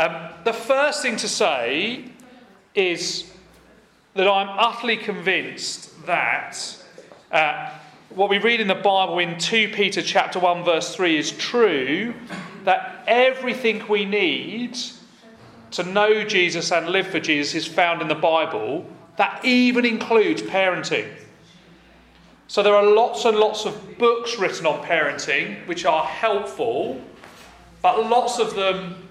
Um, the first thing to say is that I'm utterly convinced that uh, what we read in the Bible in 2 Peter chapter 1 verse 3 is true that everything we need to know Jesus and live for Jesus is found in the Bible. That even includes parenting. So there are lots and lots of books written on parenting which are helpful, but lots of them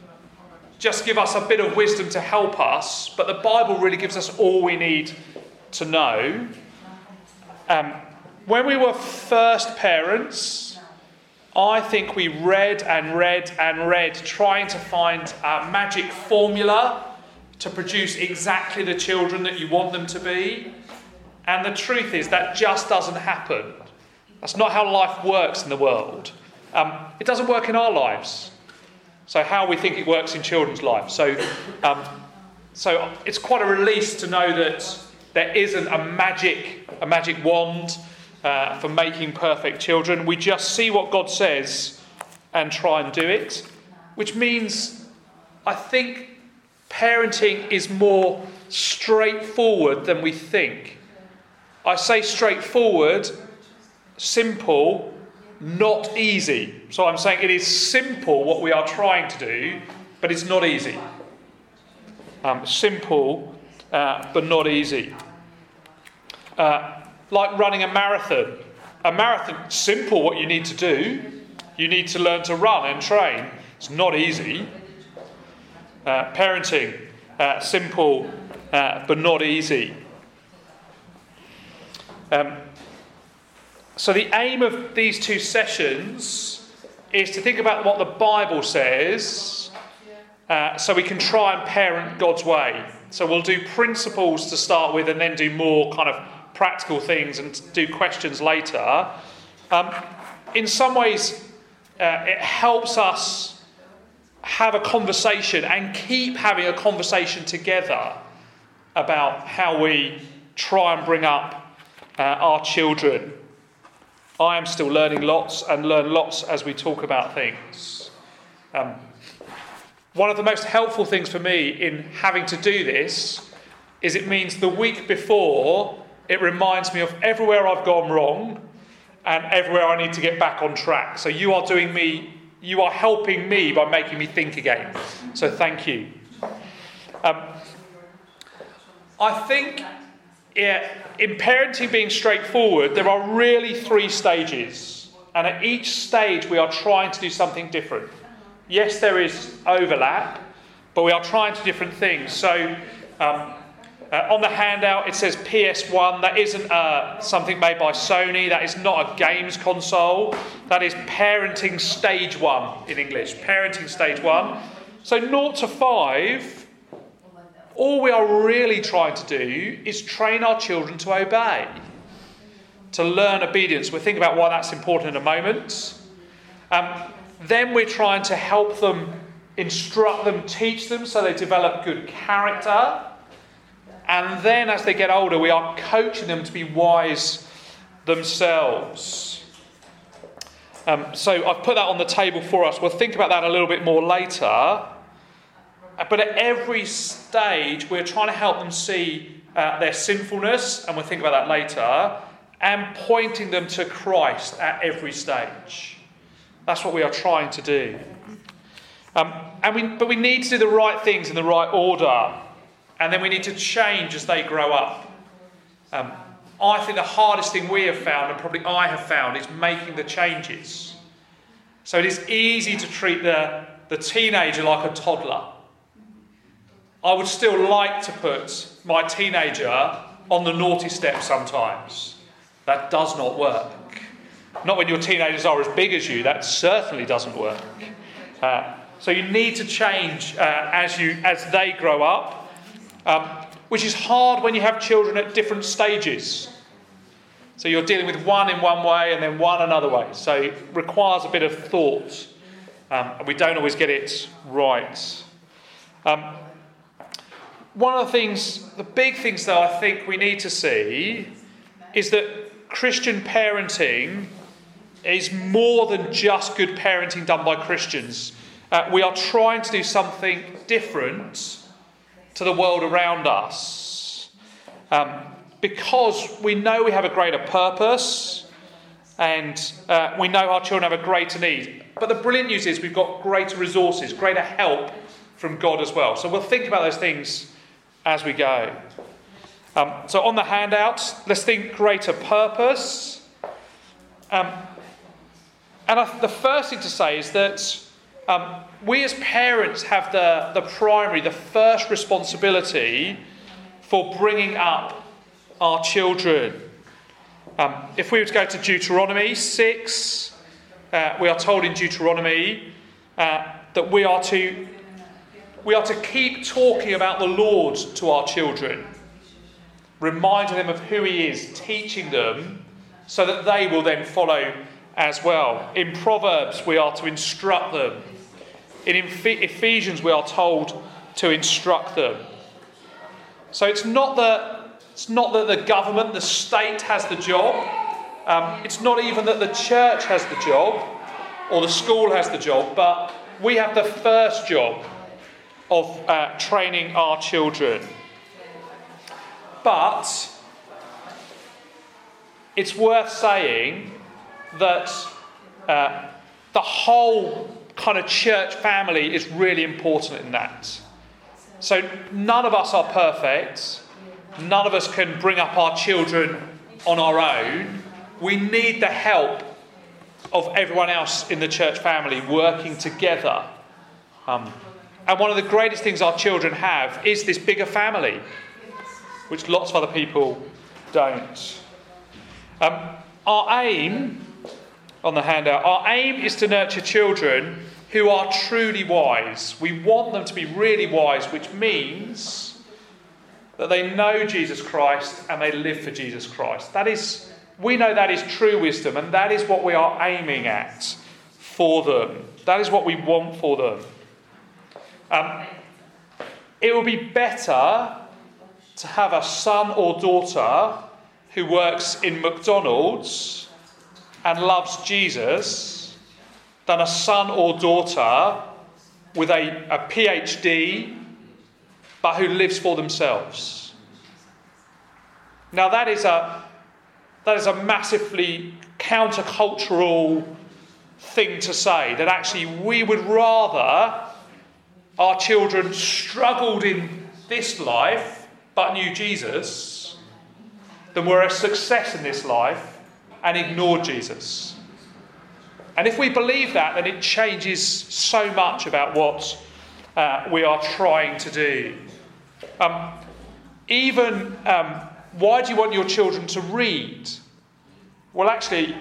just give us a bit of wisdom to help us. But the Bible really gives us all we need to know. Um, when we were first parents, I think we read and read and read, trying to find a magic formula to produce exactly the children that you want them to be. And the truth is, that just doesn't happen. That's not how life works in the world. Um, it doesn't work in our lives. So, how we think it works in children's lives. So, um, so it's quite a release to know that there isn't a magic, a magic wand uh, for making perfect children. We just see what God says and try and do it, which means I think parenting is more straightforward than we think. I say straightforward, simple, not easy. So I'm saying it is simple what we are trying to do, but it's not easy. Um, simple, uh, but not easy. Uh, like running a marathon. A marathon, simple what you need to do. You need to learn to run and train. It's not easy. Uh, parenting, uh, simple, uh, but not easy. Um, so, the aim of these two sessions is to think about what the Bible says uh, so we can try and parent God's way. So, we'll do principles to start with and then do more kind of practical things and do questions later. Um, in some ways, uh, it helps us have a conversation and keep having a conversation together about how we try and bring up uh, our children. I am still learning lots and learn lots as we talk about things. Um, one of the most helpful things for me in having to do this is it means the week before it reminds me of everywhere I've gone wrong and everywhere I need to get back on track. So you are doing me, you are helping me by making me think again. So thank you. Um, I think in parenting being straightforward, there are really three stages. And at each stage, we are trying to do something different. Yes, there is overlap, but we are trying to different things. So, um, uh, on the handout, it says PS1. That isn't uh, something made by Sony. That is not a games console. That is parenting stage one in English. Parenting stage one. So, 0 to 5 all we are really trying to do is train our children to obey, to learn obedience. We'll think about why that's important in a moment. Um, then we're trying to help them, instruct them, teach them so they develop good character. And then as they get older, we are coaching them to be wise themselves. Um, so I've put that on the table for us. We'll think about that a little bit more later. But at every stage, we're trying to help them see uh, their sinfulness, and we'll think about that later, and pointing them to Christ at every stage. That's what we are trying to do. Um, and we, but we need to do the right things in the right order, and then we need to change as they grow up. Um, I think the hardest thing we have found, and probably I have found, is making the changes. So it is easy to treat the, the teenager like a toddler. I would still like to put my teenager on the naughty step sometimes. That does not work. Not when your teenagers are as big as you, that certainly doesn't work. Uh, so you need to change uh, as, you, as they grow up, um, which is hard when you have children at different stages. So you're dealing with one in one way and then one another way. So it requires a bit of thought, um, and we don't always get it right. Um, one of the things, the big things that I think we need to see is that Christian parenting is more than just good parenting done by Christians. uh, we are trying to do something different to the world around us. Um, because we know we have a greater purpose and uh, we know our children have a greater need. But the brilliant news is we've got greater resources, greater help from God as well. So we'll think about those things as we go. Um, so on the handout, let's think greater purpose. Um, and I, the first thing to say is that um, we as parents have the, the primary, the first responsibility for bringing up our children. Um, if we were to go to Deuteronomy 6, uh, we are told in Deuteronomy uh, that we are to we are to keep talking about the Lord to our children, reminding them of who He is, teaching them so that they will then follow as well. In Proverbs, we are to instruct them. In Ephesians, we are told to instruct them. So it's not that, it's not that the government, the state has the job. Um, it's not even that the church has the job or the school has the job, but we have the first job of uh, training our children. But it's worth saying that uh, the whole kind of church family is really important in that. So none of us are perfect. None of us can bring up our children on our own. We need the help of everyone else in the church family working together. Um, and one of the greatest things our children have is this bigger family, which lots of other people don't. Um, our aim on the handout, our aim is to nurture children who are truly wise. We want them to be really wise, which means that they know Jesus Christ and they live for Jesus Christ. That is, we know that is true wisdom, and that is what we are aiming at for them. That is what we want for them. Um, it would be better to have a son or daughter who works in McDonald's and loves Jesus than a son or daughter with a, a PhD but who lives for themselves. Now, that is a, that is a massively countercultural thing to say, that actually we would rather our children struggled in this life but knew Jesus than were a success in this life and ignored Jesus. And if we believe that, then it changes so much about what uh, we are trying to do. Um, even, um, why do you want your children to read? Well, actually,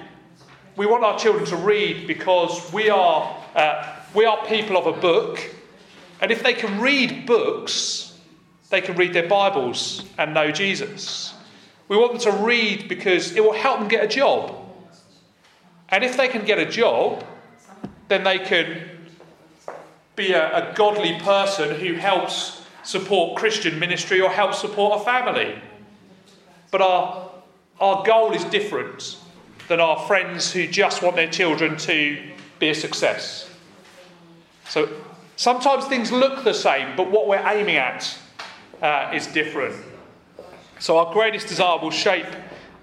we want our children to read because we are, uh, we are people of a book. And if they can read books, they can read their Bibles and know Jesus. We want them to read because it will help them get a job. And if they can get a job, then they can be a, a godly person who helps support Christian ministry or helps support a family. But our, our goal is different than our friends who just want their children to be a success. So sometimes things look the same, but what we're aiming at uh, is different. So our greatest desire will shape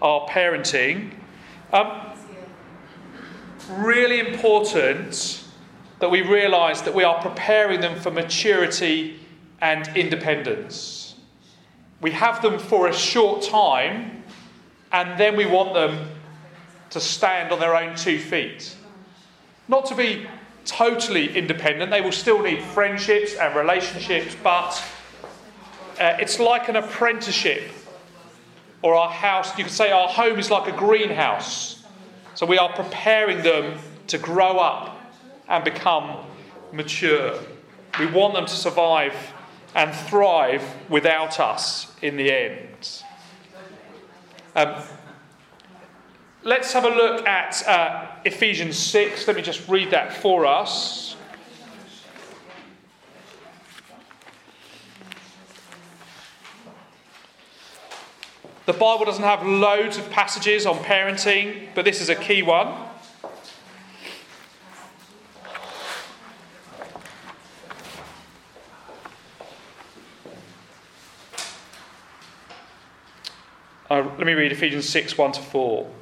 our parenting. Um, really important that we realise that we are preparing them for maturity and independence. We have them for a short time, and then we want them to stand on their own two feet. Not to be totally independent, they will still need friendships and relationships, but uh, it's like an apprenticeship or our house. You could say our home is like a greenhouse. So we are preparing them to grow up and become mature. We want them to survive and thrive without us in the end. Um, let's have a look at uh, Ephesians 6. Let me just read that for us. The Bible doesn't have loads of passages on parenting, but this is a key one. Uh, let me read Ephesians 6 1 to 4.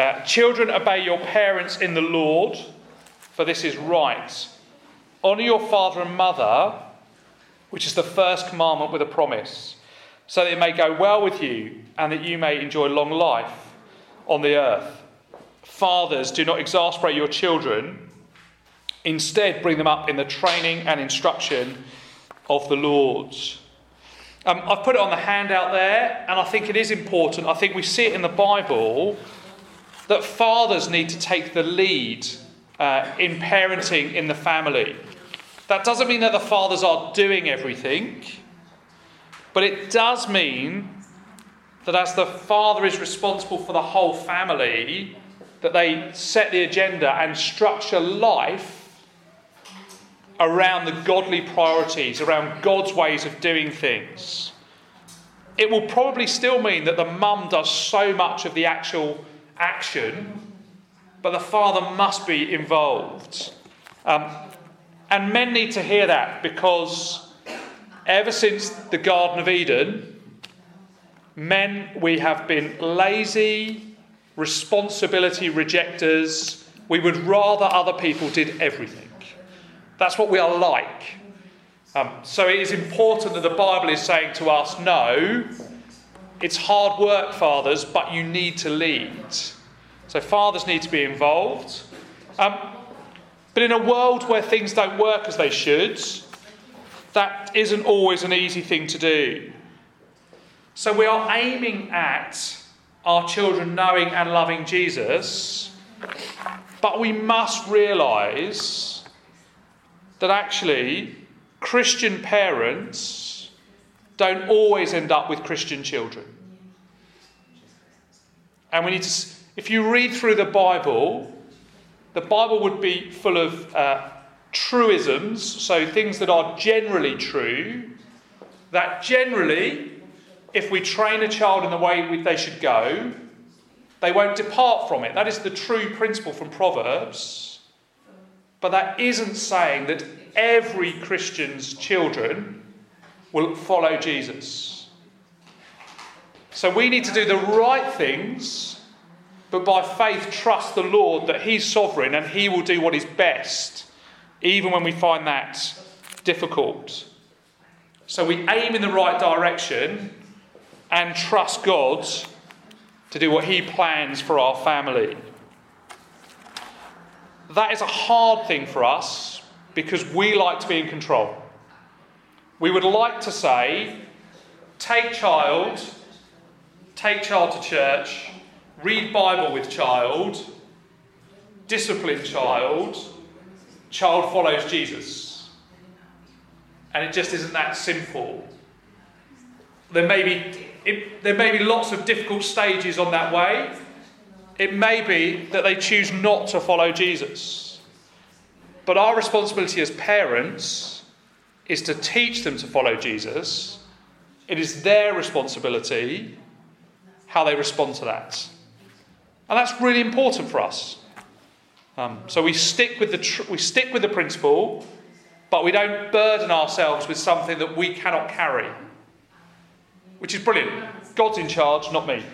Uh, Children, obey your parents in the Lord, for this is right. Honour your father and mother, which is the first commandment with a promise, so that it may go well with you and that you may enjoy long life on the earth. Fathers, do not exasperate your children. Instead, bring them up in the training and instruction of the Lord. Um, I've put it on the handout there, and I think it is important. I think we see it in the Bible that fathers need to take the lead uh, in parenting in the family. That doesn't mean that the fathers are doing everything, but it does mean that as the father is responsible for the whole family, that they set the agenda and structure life around the godly priorities, around God's ways of doing things. It will probably still mean that the mum does so much of the actual action, but the father must be involved. Um, and men need to hear that because ever since the Garden of Eden, men, we have been lazy, responsibility rejectors. We would rather other people did everything. That's what we are like. Um, so it is important that the Bible is saying to us no, it's hard work, fathers, but you need to lead. So fathers need to be involved. Um, but in a world where things don't work as they should, that isn't always an easy thing to do. So we are aiming at our children knowing and loving Jesus, but we must realise that actually Christian parents don't always end up with Christian children. And we need to, if you read through the Bible, the Bible would be full of uh, truisms, so things that are generally true, that generally, if we train a child in the way they should go, they won't depart from it. That is the true principle from Proverbs. But that isn't saying that every Christian's children will follow Jesus. So we need to do the right things, but by faith trust the Lord that He's sovereign and He will do what is best, even when we find that difficult. So we aim in the right direction and trust God to do what He plans for our family. That is a hard thing for us because we like to be in control. We would like to say, take child, take child to church, read Bible with child, discipline child, child follows Jesus. And it just isn't that simple. There may be, it, there may be lots of difficult stages on that way, it may be that they choose not to follow Jesus. But our responsibility as parents is to teach them to follow Jesus. It is their responsibility how they respond to that. And that's really important for us. Um, so we stick, with the tr- we stick with the principle, but we don't burden ourselves with something that we cannot carry, which is brilliant. God's in charge, not me.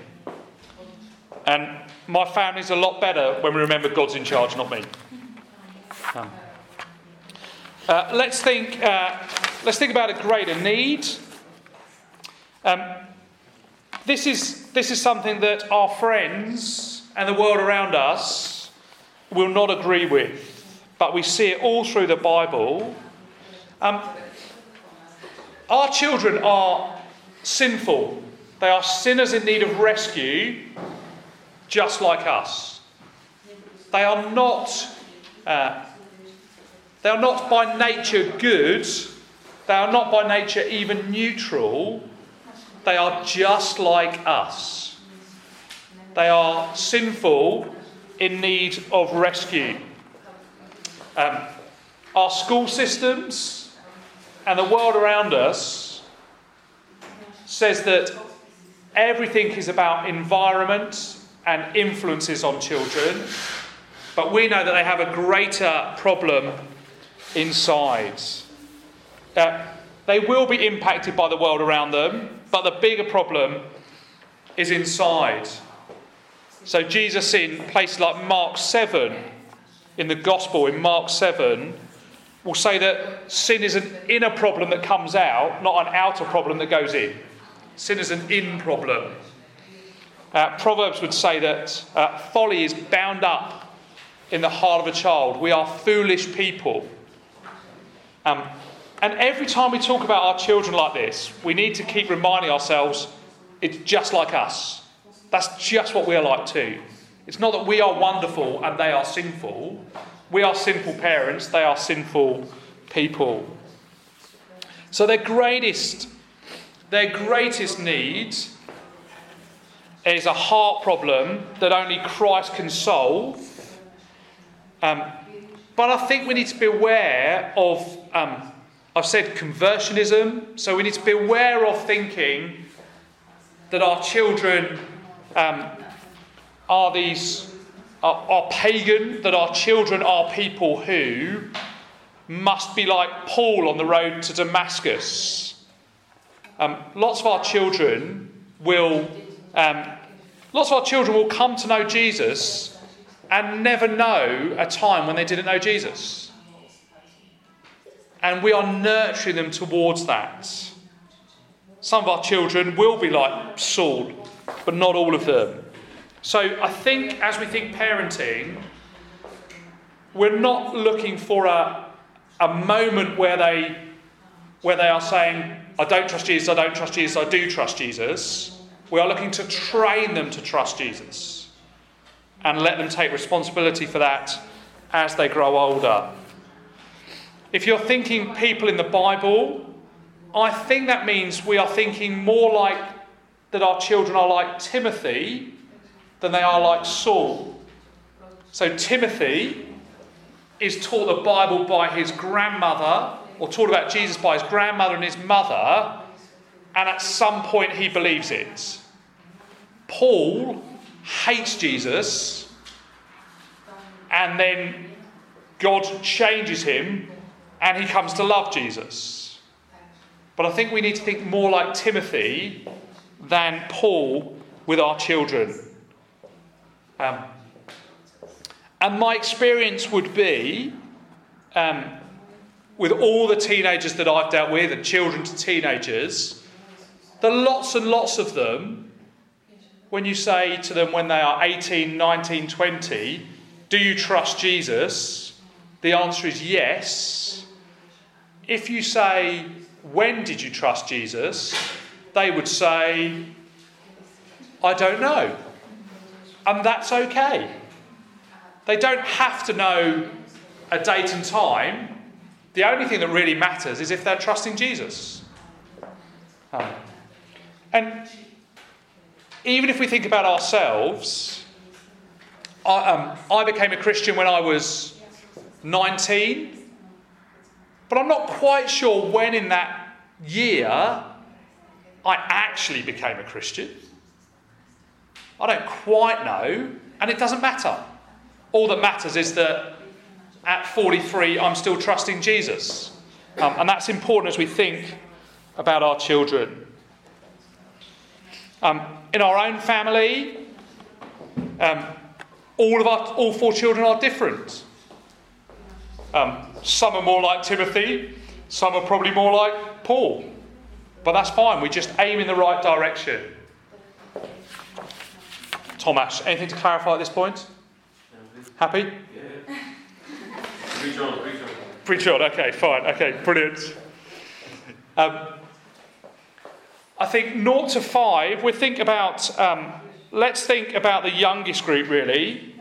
And my family's a lot better when we remember God's in charge, not me. Um, uh, let's think. Uh, let's think about a greater need. Um, this is this is something that our friends and the world around us will not agree with, but we see it all through the Bible. Um, our children are sinful. They are sinners in need of rescue, just like us. They are not, uh, they are not by nature good, they are not by nature even neutral, they are just like us. They are sinful in need of rescue. Um, our school systems and the world around us says that everything is about environment and influences on children, but we know that they have a greater problem inside. Uh, they will be impacted by the world around them, but the bigger problem is inside. So, Jesus in places like Mark 7, in the Gospel, in Mark 7, will say that sin is an inner problem that comes out, not an outer problem that goes in. Sin is an in problem. Uh, Proverbs would say that uh, folly is bound up in the heart of a child. We are foolish people. Um, and every time we talk about our children like this, we need to keep reminding ourselves it's just like us. That's just what we are like too. It's not that we are wonderful and they are sinful. We are sinful parents, they are sinful people. So their greatest, their greatest need is a heart problem that only Christ can solve. Um, but I think we need to be aware of, um, I've said conversionism, so we need to be aware of thinking that our children um, are these are, are pagan, that our children are people who must be like Paul on the road to Damascus. Um, lots of our children will, um, lots of our children will come to know Jesus and never know a time when they didn't know Jesus. And we are nurturing them towards that. Some of our children will be like Saul, but not all of them. So I think as we think parenting, we're not looking for a, a moment where they, where they are saying, I don't trust Jesus, I don't trust Jesus, I do trust Jesus. We are looking to train them to trust Jesus and let them take responsibility for that as they grow older. If you're thinking people in the Bible, I think that means we are thinking more like that our children are like Timothy than they are like Saul. So Timothy is taught the Bible by his grandmother, or taught about Jesus by his grandmother and his mother, and at some point he believes it. Paul hates Jesus, and then God changes him, and he comes to love Jesus. But I think we need to think more like Timothy than Paul with our children. Um, and my experience would be, um, with all the teenagers that I've dealt with, and children to teenagers, the lots and lots of them, when you say to them when they are 18, 19, 20, do you trust Jesus? The answer is yes. If you say, when did you trust Jesus? They would say, I don't know. And that's okay. They don't have to know a date and time. The only thing that really matters is if they're trusting Jesus. Um, and even if we think about ourselves, I, um, I became a Christian when I was 19, but I'm not quite sure when in that year I actually became a Christian. I don't quite know, and it doesn't matter. All that matters is that at 43, I'm still trusting Jesus. Um, and that's important as we think about our children. Um, in our own family, um, all of our all four children are different. Um, some are more like Timothy, some are probably more like Paul. But that's fine, we just aim in the right direction. Thomas, anything to clarify at this point? Happy? Yeah. Preach on, preach on. Preach on, okay, fine, okay, brilliant. Um, I think 0 to 5, we think about, um, let's think about the youngest group really.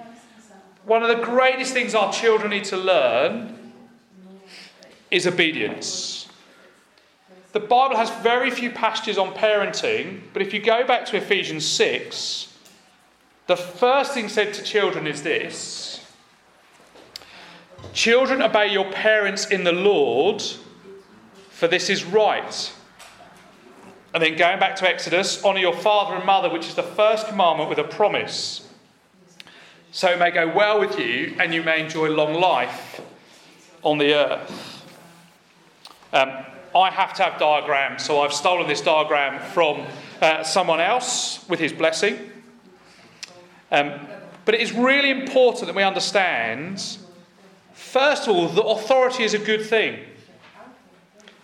One of the greatest things our children need to learn is obedience. The Bible has very few passages on parenting, but if you go back to Ephesians 6, the first thing said to children is this Children, obey your parents in the Lord, for this is right. And then going back to Exodus, honour your father and mother, which is the first commandment with a promise. So it may go well with you and you may enjoy long life on the earth. Um, I have to have diagrams, so I've stolen this diagram from uh, someone else with his blessing. Um, but it is really important that we understand, first of all, that authority is a good thing.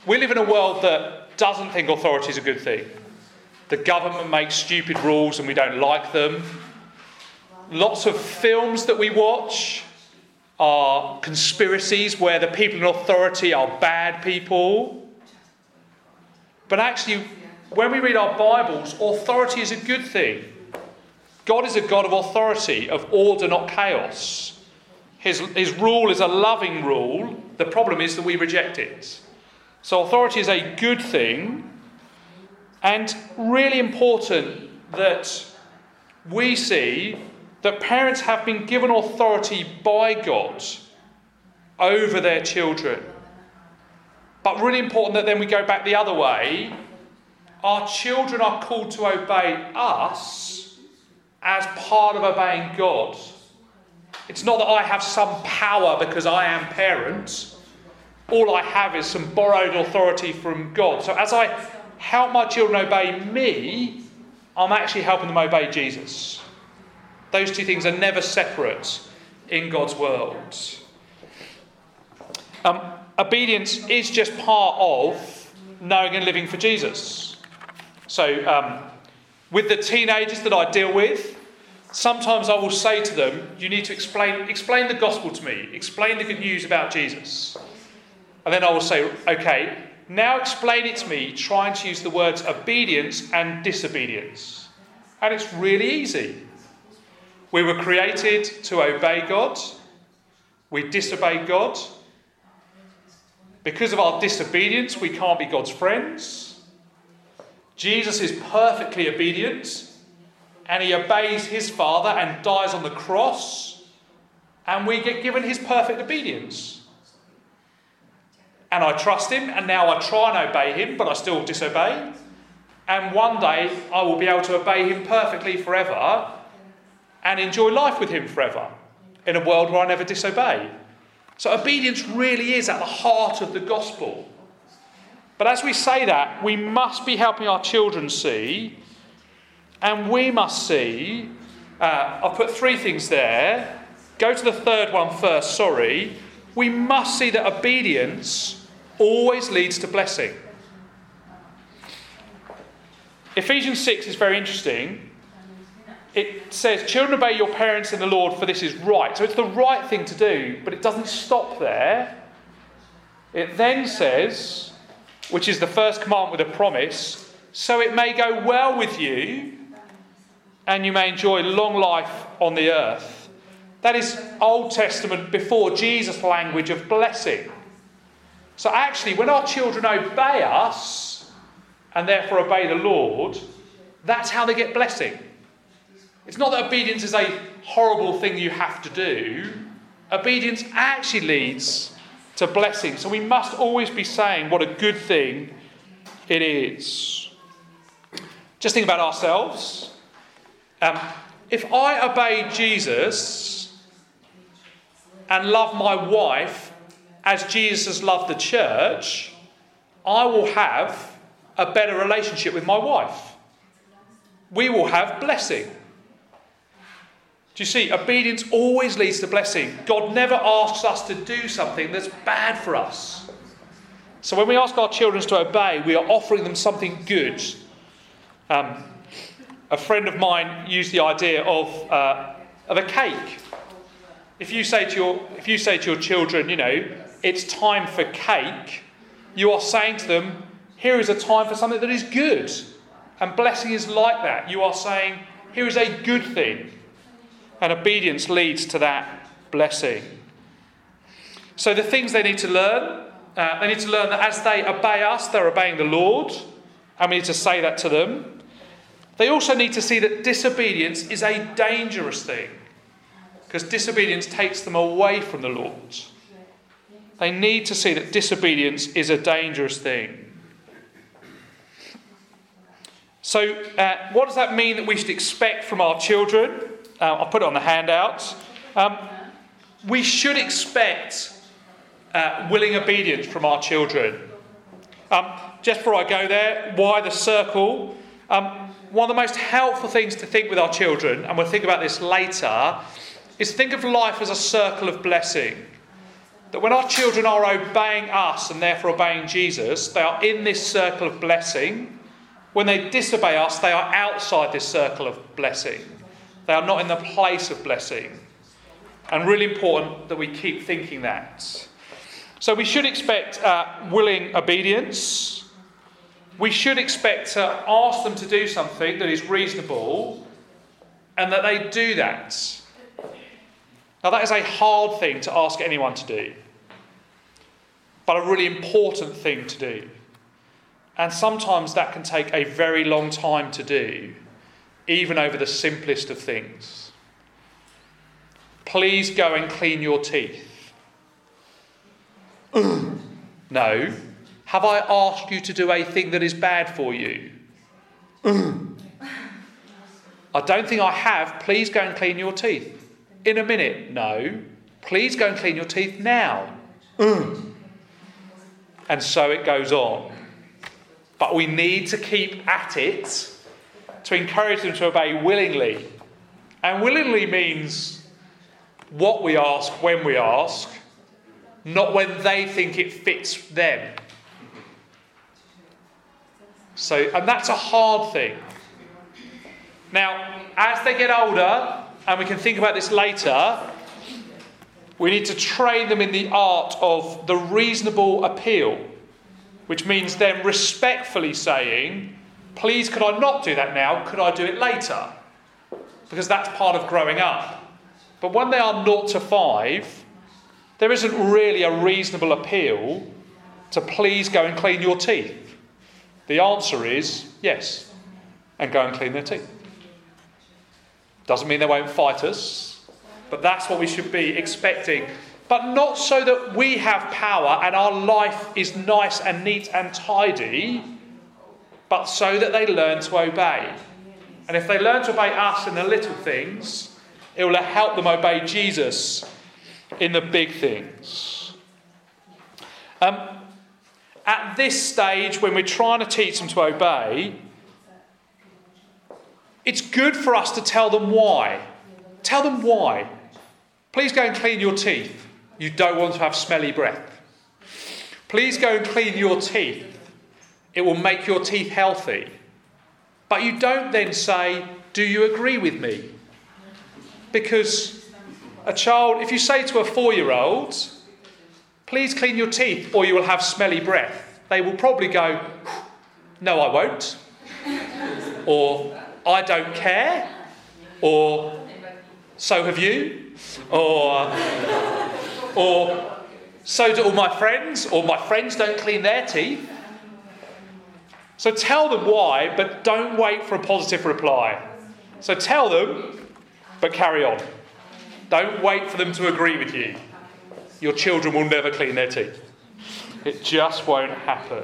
We live in a world that doesn't think authority is a good thing. The government makes stupid rules and we don't like them. Lots of films that we watch are conspiracies where the people in authority are bad people. But actually, when we read our Bibles, authority is a good thing. God is a God of authority, of order, not chaos. His, his rule is a loving rule. The problem is that we reject it. So, authority is a good thing, and really important that we see that parents have been given authority by God over their children. But really important that then we go back the other way. Our children are called to obey us as part of obeying God. It's not that I have some power because I am parent. All I have is some borrowed authority from God. So as I help my children obey me, I'm actually helping them obey Jesus. Those two things are never separate in God's world. Um, obedience is just part of knowing and living for Jesus. So, um, with the teenagers that I deal with, sometimes I will say to them, "You need to explain explain the gospel to me. Explain the good news about Jesus." And then I will say, "Okay, now explain it to me, trying to use the words obedience and disobedience." And it's really easy. We were created to obey God. We disobey God. Because of our disobedience, we can't be God's friends. Jesus is perfectly obedient and he obeys his Father and dies on the cross, and we get given his perfect obedience. And I trust him, and now I try and obey him, but I still disobey. And one day I will be able to obey him perfectly forever and enjoy life with Him forever in a world where I never disobey. So, obedience really is at the heart of the gospel. But as we say that, we must be helping our children see, and we must see. Uh, I've put three things there. Go to the third one first, sorry. We must see that obedience always leads to blessing. Ephesians 6 is very interesting it says, Children, obey your parents in the Lord, for this is right. So it's the right thing to do, but it doesn't stop there. It then says, which is the first commandment with a promise, so it may go well with you and you may enjoy long life on the earth. That is Old Testament before Jesus' language of blessing. So actually, when our children obey us and therefore obey the Lord, that's how they get blessing. It's not that obedience is a horrible thing you have to do. Obedience actually leads to blessing. So we must always be saying what a good thing it is. Just think about ourselves. Um, if I obey Jesus and love my wife as Jesus loved the church, I will have a better relationship with my wife. We will have blessing. Do you see? Obedience always leads to blessing. God never asks us to do something that's bad for us. So when we ask our children to obey, we are offering them something good. Um, a friend of mine used the idea of, uh, of a cake. If you, say to your, if you say to your children, you know, it's time for cake, you are saying to them, here is a time for something that is good. And blessing is like that. You are saying, here is a good thing. And obedience leads to that blessing. So, the things they need to learn uh, they need to learn that as they obey us, they're obeying the Lord, and we need to say that to them. They also need to see that disobedience is a dangerous thing, because disobedience takes them away from the Lord. They need to see that disobedience is a dangerous thing. So, uh, what does that mean that we should expect from our children? Uh, I'll put it on the handouts. Um, we should expect uh, willing obedience from our children. Um, just before I go there, why the circle? Um, one of the most helpful things to think with our children, and we'll think about this later, is think of life as a circle of blessing. That when our children are obeying us and therefore obeying Jesus, they are in this circle of blessing. When they disobey us, they are outside this circle of blessing. They are not in the place of blessing. And really important that we keep thinking that. So we should expect uh, willing obedience. We should expect to ask them to do something that is reasonable and that they do that. Now, that is a hard thing to ask anyone to do, but a really important thing to do. And sometimes that can take a very long time to do, even over the simplest of things. Please go and clean your teeth. no. Have I asked you to do a thing that is bad for you? I don't think I have. Please go and clean your teeth. In a minute. No. Please go and clean your teeth now. Mm. And so it goes on. But we need to keep at it to encourage them to obey willingly. And willingly means what we ask when we ask, not when they think it fits them. So, and that's a hard thing. Now, as they get older, and we can think about this later, we need to train them in the art of the reasonable appeal, which means them respectfully saying, Please, could I not do that now? Could I do it later? Because that's part of growing up. But when they are 0 to 5, there isn't really a reasonable appeal to please go and clean your teeth. The answer is yes, and go and clean their teeth. Doesn't mean they won't fight us, but that's what we should be expecting. But not so that we have power and our life is nice and neat and tidy, but so that they learn to obey. And if they learn to obey us in the little things, it will help them obey Jesus in the big things. Um, at this stage, when we're trying to teach them to obey, it's good for us to tell them why. Tell them why. Please go and clean your teeth. You don't want to have smelly breath. Please go and clean your teeth. It will make your teeth healthy. But you don't then say, Do you agree with me? Because a child, if you say to a four year old, Please clean your teeth or you will have smelly breath, they will probably go, No, I won't. or I don't care, or so have you, or, or so do all my friends, or my friends don't clean their teeth. So tell them why, but don't wait for a positive reply. So tell them, but carry on. Don't wait for them to agree with you. Your children will never clean their teeth. It just won't happen.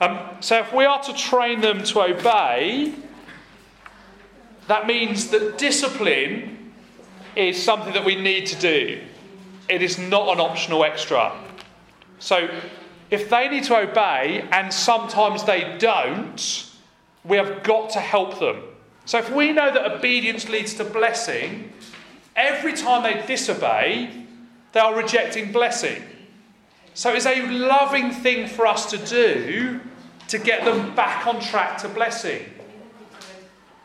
Um, so if we are to train them to obey, that means that discipline is something that we need to do. It is not an optional extra. So, if they need to obey and sometimes they don't, we have got to help them. So, if we know that obedience leads to blessing, every time they disobey, they are rejecting blessing. So, it's a loving thing for us to do to get them back on track to blessing.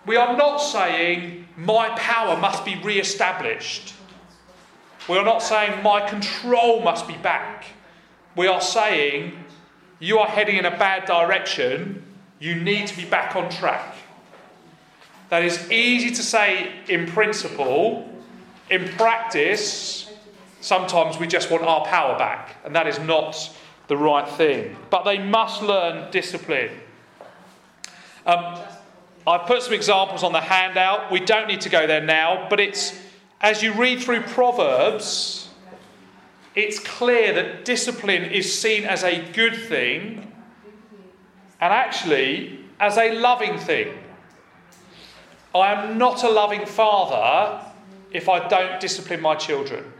We are not saying my power must be re established. We are not saying my control must be back. We are saying you are heading in a bad direction. You need to be back on track. That is easy to say in principle. In practice, sometimes we just want our power back, and that is not the right thing. But they must learn discipline. Um, I've put some examples on the handout. We don't need to go there now, but it's as you read through Proverbs, it's clear that discipline is seen as a good thing and actually as a loving thing. I am not a loving father if I don't discipline my children.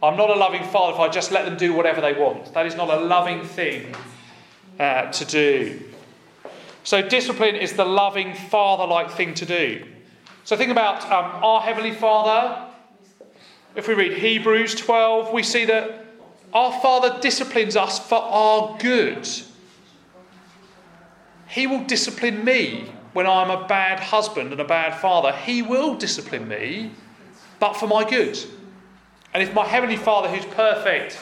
I'm not a loving father if I just let them do whatever they want. That is not a loving thing uh, to do. So, discipline is the loving, father like thing to do. So, think about um, our Heavenly Father. If we read Hebrews 12, we see that our Father disciplines us for our good. He will discipline me when I'm a bad husband and a bad father. He will discipline me, but for my good. And if my Heavenly Father, who's perfect,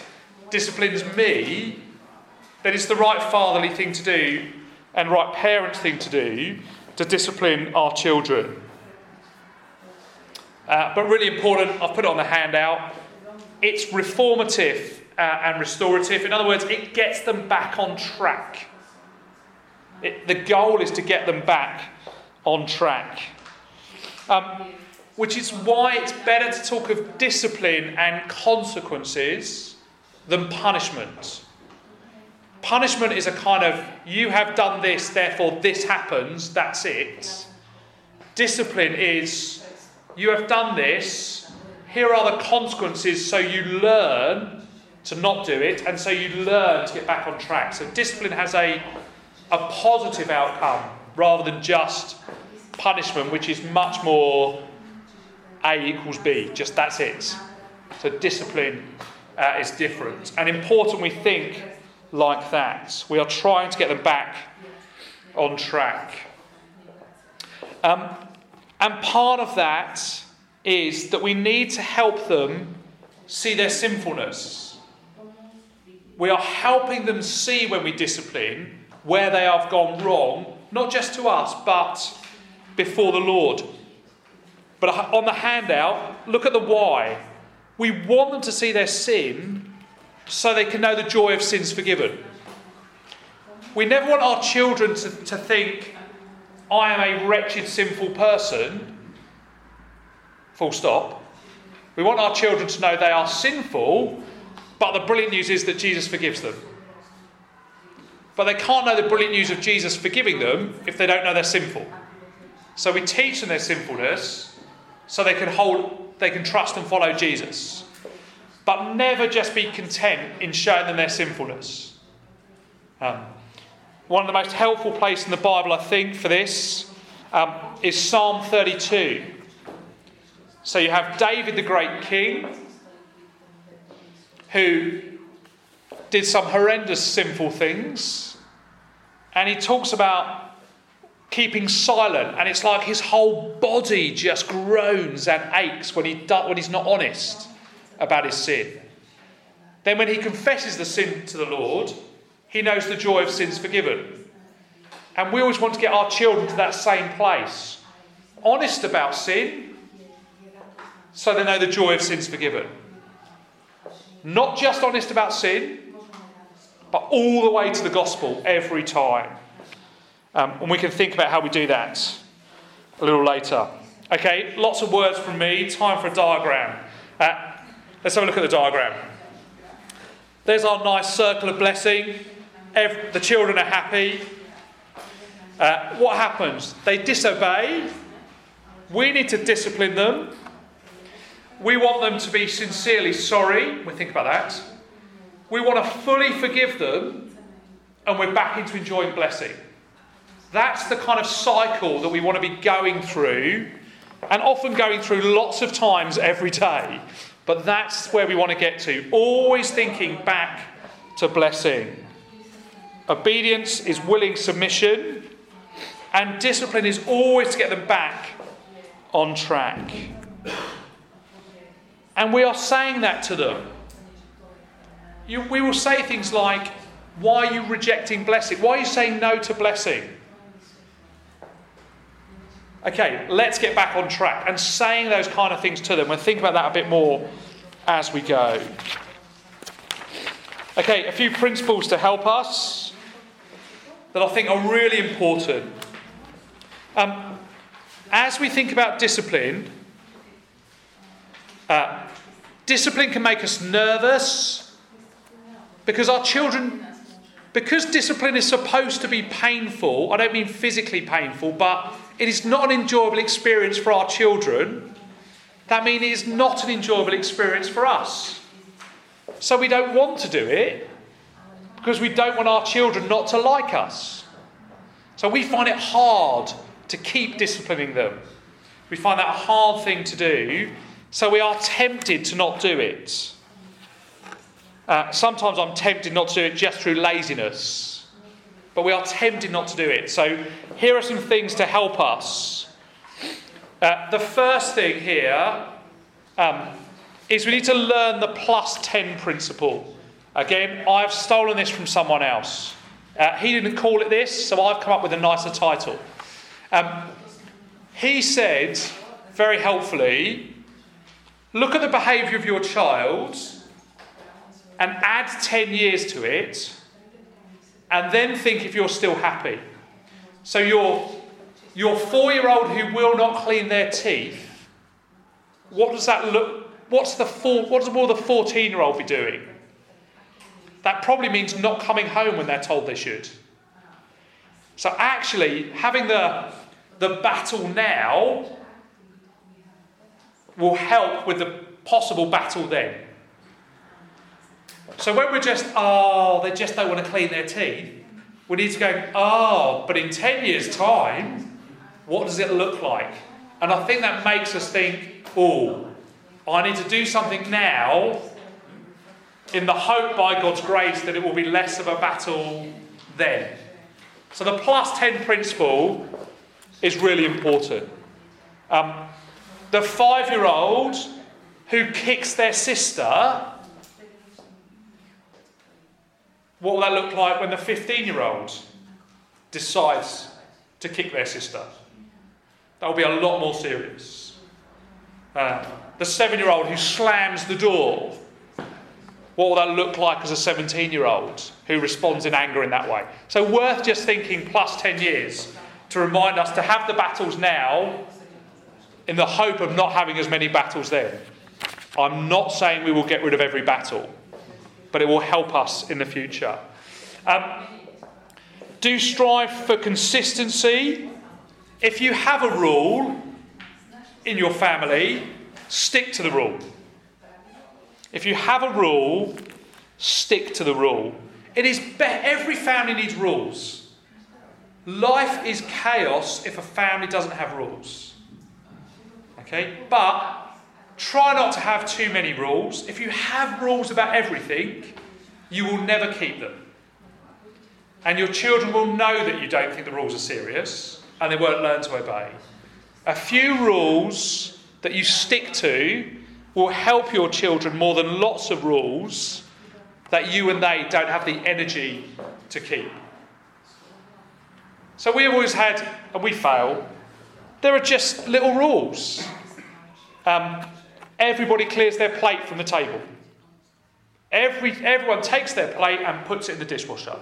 disciplines me, then it's the right fatherly thing to do and right parent thing to do to discipline our children. Uh, but really important, I've put it on the handout, it's reformative uh, and restorative. In other words, it gets them back on track. It, the goal is to get them back on track. Um, which is why it's better to talk of discipline and consequences than punishment. Punishment is a kind of, you have done this, therefore this happens, that's it. Discipline is, you have done this, here are the consequences, so you learn to not do it, and so you learn to get back on track. So discipline has a, a positive outcome rather than just punishment, which is much more A equals B, just that's it. So discipline uh, is different. And important we think like that. We are trying to get them back on track. Um, and part of that is that we need to help them see their sinfulness. We are helping them see when we discipline where they have gone wrong, not just to us, but before the Lord. But on the handout, look at the why. We want them to see their sin so they can know the joy of sins forgiven. We never want our children to, to think, I am a wretched, sinful person. Full stop. We want our children to know they are sinful, but the brilliant news is that Jesus forgives them. But they can't know the brilliant news of Jesus forgiving them if they don't know they're sinful. So we teach them their sinfulness so they can hold, they can trust and follow Jesus. But never just be content in showing them their sinfulness. Um, one of the most helpful places in the Bible, I think, for this um, is Psalm 32. So you have David, the great king, who did some horrendous sinful things. And he talks about keeping silent, and it's like his whole body just groans and aches when, he when he's not honest about his sin. Then, when he confesses the sin to the Lord, he knows the joy of sins forgiven. And we always want to get our children to that same place honest about sin, so they know the joy of sins forgiven. Not just honest about sin, but all the way to the gospel every time. Um, and we can think about how we do that a little later. Okay, lots of words from me. Time for a diagram. Uh, let's have a look at the diagram. There's our nice circle of blessing. Every, the children are happy. Uh, what happens? They disobey. We need to discipline them. We want them to be sincerely sorry. We think about that. We want to fully forgive them, and we're back into enjoying blessing. That's the kind of cycle that we want to be going through, and often going through lots of times every day. But that's where we want to get to. Always thinking back to blessing. Obedience is willing submission, and discipline is always to get them back on track. And we are saying that to them. You, we will say things like, Why are you rejecting blessing? Why are you saying no to blessing? Okay, let's get back on track. And saying those kind of things to them. We'll think about that a bit more as we go. Okay, a few principles to help us that I think are really important. Um, as we think about discipline, uh, discipline can make us nervous because our children, because discipline is supposed to be painful, I don't mean physically painful, but it is not an enjoyable experience for our children. That means it is not an enjoyable experience for us. So we don't want to do it. because we don't want our children not to like us. So we find it hard to keep disciplining them. We find that a hard thing to do, so we are tempted to not do it. Uh, sometimes I'm tempted not to do it just through laziness, but we are tempted not to do it. So here are some things to help us. Uh, the first thing here um, is we need to learn the plus 10 principle. Again, I've stolen this from someone else. Uh, he didn't call it this, so I've come up with a nicer title. Um, he said, very helpfully, look at the behaviour of your child and add 10 years to it, and then think if you're still happy. So, your, your four year old who will not clean their teeth, what does that look What's the four, what will the 14 year old be doing? That probably means not coming home when they're told they should. So, actually, having the, the battle now will help with the possible battle then. So, when we're just, oh, they just don't want to clean their teeth, we need to go, oh, but in 10 years' time, what does it look like? And I think that makes us think, oh, I need to do something now in the hope by God's grace that it will be less of a battle then. So the plus 10 principle is really important. Um, the five year old who kicks their sister, what will that look like when the 15 year old decides to kick their sister? That will be a lot more serious. Uh, the seven year old who slams the door, what will that look like as a 17 year old who responds in anger in that way? So, worth just thinking plus 10 years to remind us to have the battles now in the hope of not having as many battles then. I'm not saying we will get rid of every battle, but it will help us in the future. Um, do strive for consistency. If you have a rule in your family, stick to the rule. If you have a rule, stick to the rule. It is be- every family needs rules. Life is chaos if a family doesn't have rules. Okay? But try not to have too many rules. If you have rules about everything, you will never keep them. And your children will know that you don't think the rules are serious and they won't learn to obey. A few rules that you stick to will help your children more than lots of rules that you and they don't have the energy to keep. So we have always had, and we fail, there are just little rules. Um, everybody clears their plate from the table. Every, everyone takes their plate and puts it in the dishwasher.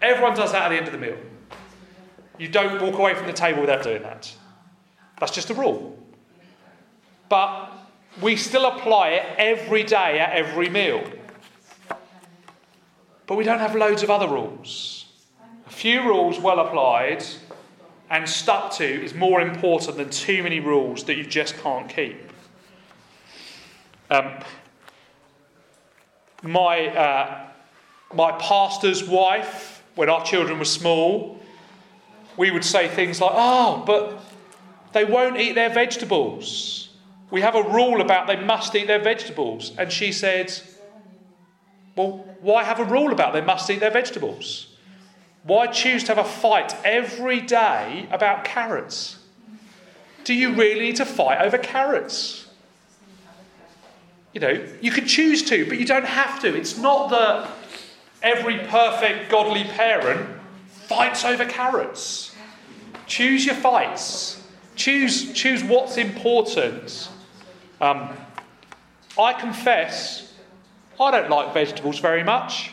Everyone does that at the end of the meal. You don't walk away from the table without doing that. That's just a rule. But we still apply it every day at every meal. But we don't have loads of other rules. A few rules well applied and stuck to is more important than too many rules that you just can't keep. Um, my, uh, my pastor's wife, when our children were small, we would say things like, Oh, but they won't eat their vegetables. We have a rule about they must eat their vegetables. And she said, Well, why have a rule about they must eat their vegetables? Why choose to have a fight every day about carrots? Do you really need to fight over carrots? You know, you can choose to, but you don't have to. It's not that every perfect godly parent fights over carrots. Choose your fights. Choose, choose what's important. Um, I confess, I don't like vegetables very much.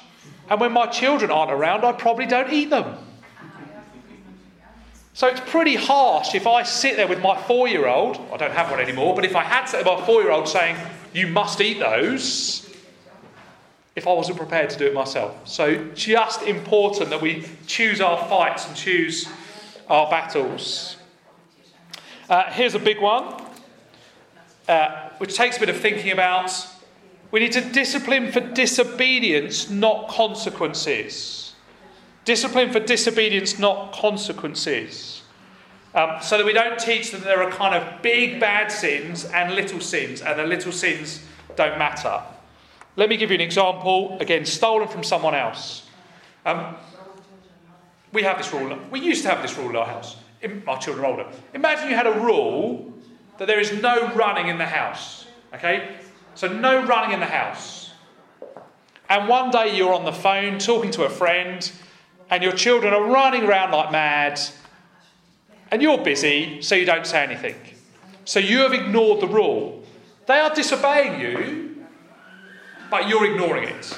And when my children aren't around, I probably don't eat them. So it's pretty harsh if I sit there with my four year old, I don't have one anymore, but if I had sat with my four year old saying, You must eat those, if I wasn't prepared to do it myself. So just important that we choose our fights and choose our battles. Uh, here's a big one, uh, which takes a bit of thinking about. We need to discipline for disobedience, not consequences. Discipline for disobedience, not consequences. Um, so that we don't teach them there are kind of big bad sins and little sins, and the little sins don't matter. Let me give you an example, again, stolen from someone else. Um, we have this rule, we used to have this rule in our house. My children are older. Imagine you had a rule that there is no running in the house. Okay? So, no running in the house. And one day you're on the phone talking to a friend, and your children are running around like mad, and you're busy, so you don't say anything. So, you have ignored the rule. They are disobeying you, but you're ignoring it.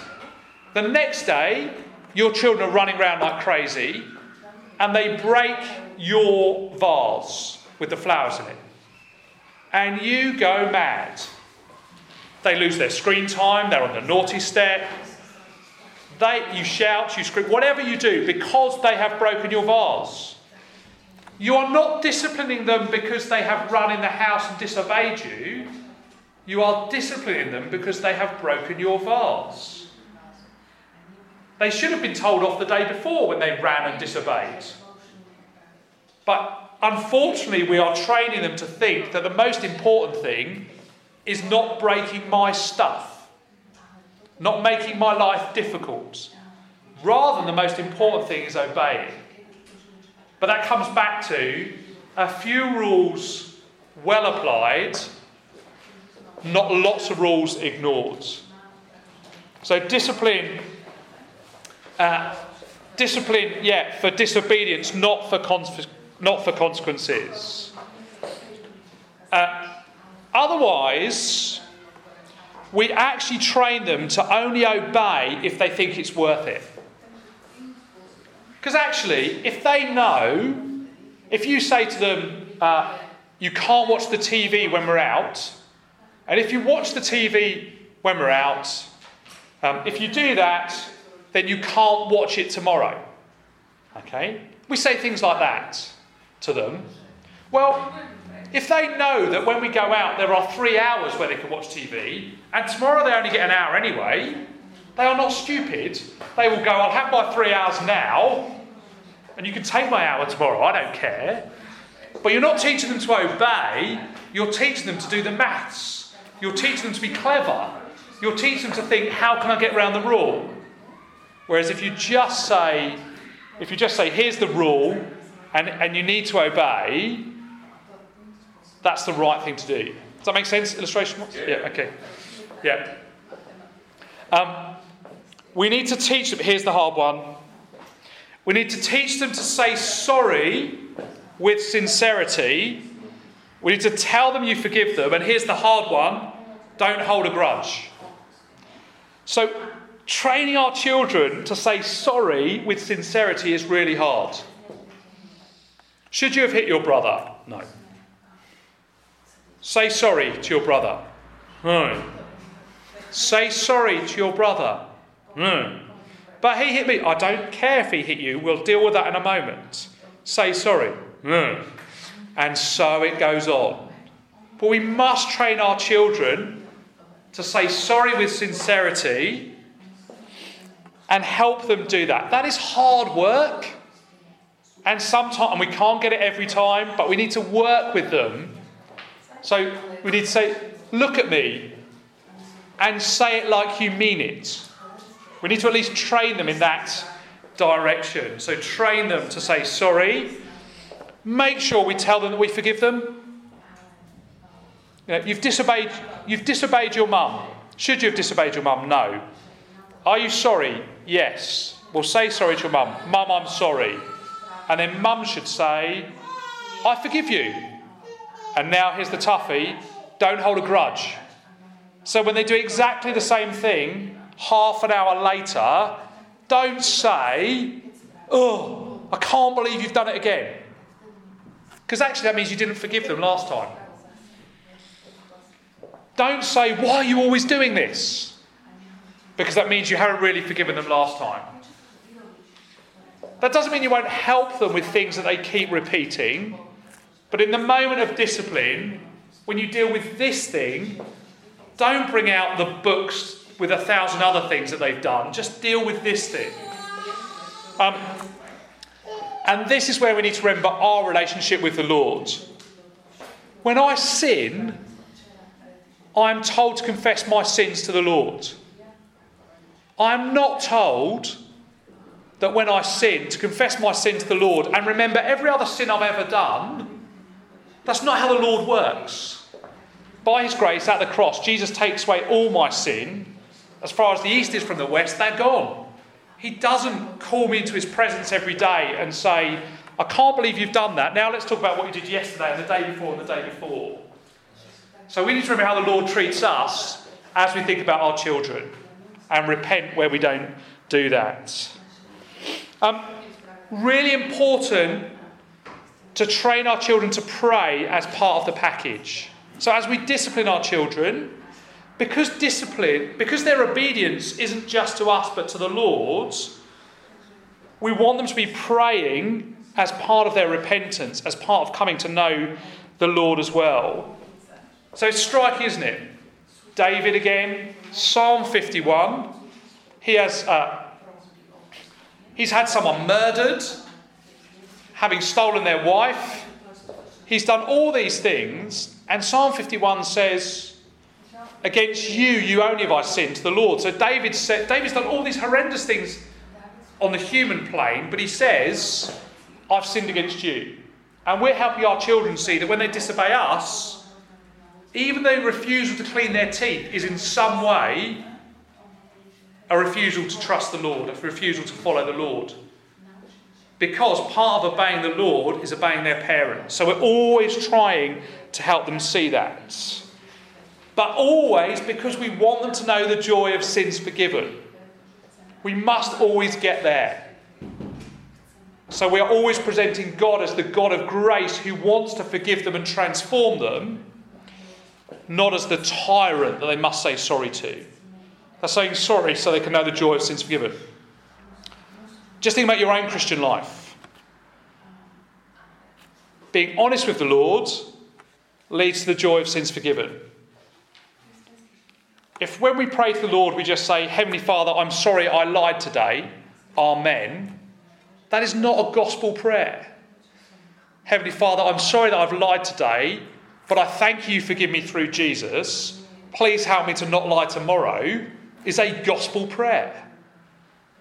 The next day, your children are running around like crazy, and they break your vase with the flowers in it. And you go mad. They lose their screen time, they're on the naughty step. They, you shout, you scream, whatever you do, because they have broken your vase. You are not disciplining them because they have run in the house and disobeyed you. You are disciplining them because they have broken your vase. They should have been told off the day before when they ran and disobeyed. But unfortunately, we are training them to think that the most important thing is not breaking my stuff, not making my life difficult. Rather than the most important thing is obeying. But that comes back to a few rules well applied, not lots of rules ignored. So, discipline, uh, discipline, yeah, for disobedience, not for, not for consequences. Uh, Otherwise, we actually train them to only obey if they think it's worth it. Because actually, if they know, if you say to them, uh, you can't watch the TV when we're out, and if you watch the TV when we're out, um, if you do that, then you can't watch it tomorrow. Okay? We say things like that to them. Well, if they know that when we go out there are three hours where they can watch TV, and tomorrow they only get an hour anyway, they are not stupid. They will go, I'll have my three hours now, and you can take my hour tomorrow, I don't care. But you're not teaching them to obey, you're teaching them to do the maths. You're teaching them to be clever. You're teaching them to think, how can I get around the rule? Whereas if you just say, if you just say, here's the rule, and, and you need to obey, that's the right thing to do. Does that make sense? Illustration? Yeah, yeah okay. Yeah. Um, we need to teach them, here's the hard one. We need to teach them to say sorry with sincerity. We need to tell them you forgive them. And here's the hard one don't hold a grudge. So, training our children to say sorry with sincerity is really hard. Should you have hit your brother? No. Say sorry to your brother. No. Say sorry to your brother. No. But he hit me. I don't care if he hit you. We'll deal with that in a moment. Say sorry. No. And so it goes on. But we must train our children to say sorry with sincerity and help them do that. That is hard work. And sometimes and we can't get it every time, but we need to work with them so we need to say, look at me and say it like you mean it. We need to at least train them in that direction. So train them to say sorry. Make sure we tell them that we forgive them. You you've disobeyed you've disobeyed your mum. Should you have disobeyed your mum? No. Are you sorry? Yes. Well say sorry to your mum. Mum, I'm sorry. And then mum should say, I forgive you. And now here's the toughie don't hold a grudge. So when they do exactly the same thing, half an hour later, don't say, Oh, I can't believe you've done it again. Because actually, that means you didn't forgive them last time. Don't say, Why are you always doing this? Because that means you haven't really forgiven them last time. That doesn't mean you won't help them with things that they keep repeating. But in the moment of discipline, when you deal with this thing, Don't bring out the books with a thousand other things that they've done. Just deal with this thing. Um, and this is where we need to remember our relationship with the Lord. When I sin, I'm told to confess my sins to the Lord. I'm not told that when I sin, to confess my sin to the Lord and remember every other sin I've ever done. That's not how the Lord works. By His grace at the cross, Jesus takes away all my sin. As far as the east is from the west, they're gone. He doesn't call me into His presence every day and say, I can't believe you've done that. Now let's talk about what you did yesterday and the day before and the day before. So we need to remember how the Lord treats us as we think about our children and repent where we don't do that. Um, really important to train our children to pray as part of the package. So as we discipline our children, because discipline, because their obedience isn't just to us but to the Lord's, we want them to be praying as part of their repentance, as part of coming to know the Lord as well. So it's striking, isn't it? David again, Psalm 51. He has uh, he's had someone murdered, having stolen their wife. He's done all these things, and Psalm 51 says, "Against you, you only have I sinned to the Lord." So David said, David's done all these horrendous things on the human plane, but he says, "I've sinned against you," and we're helping our children see that when they disobey us even though refusal to clean their teeth is in some way a refusal to trust the Lord, a refusal to follow the Lord. Because part of obeying the Lord is obeying their parents. So we're always trying to help them see that. But always because we want them to know the joy of sins forgiven. We must always get there. So we are always presenting God as the God of grace who wants to forgive them and transform them not as the tyrant that they must say sorry to. They're saying sorry so they can know the joy of sins forgiven. Just think about your own Christian life. Being honest with the Lord leads to the joy of sins forgiven. If when we pray to the Lord we just say, Heavenly Father, I'm sorry I lied today, Amen, that is not a gospel prayer. Heavenly Father, I'm sorry that I've lied today. But I thank you for giving me through Jesus. Please help me to not lie tomorrow, is a gospel prayer.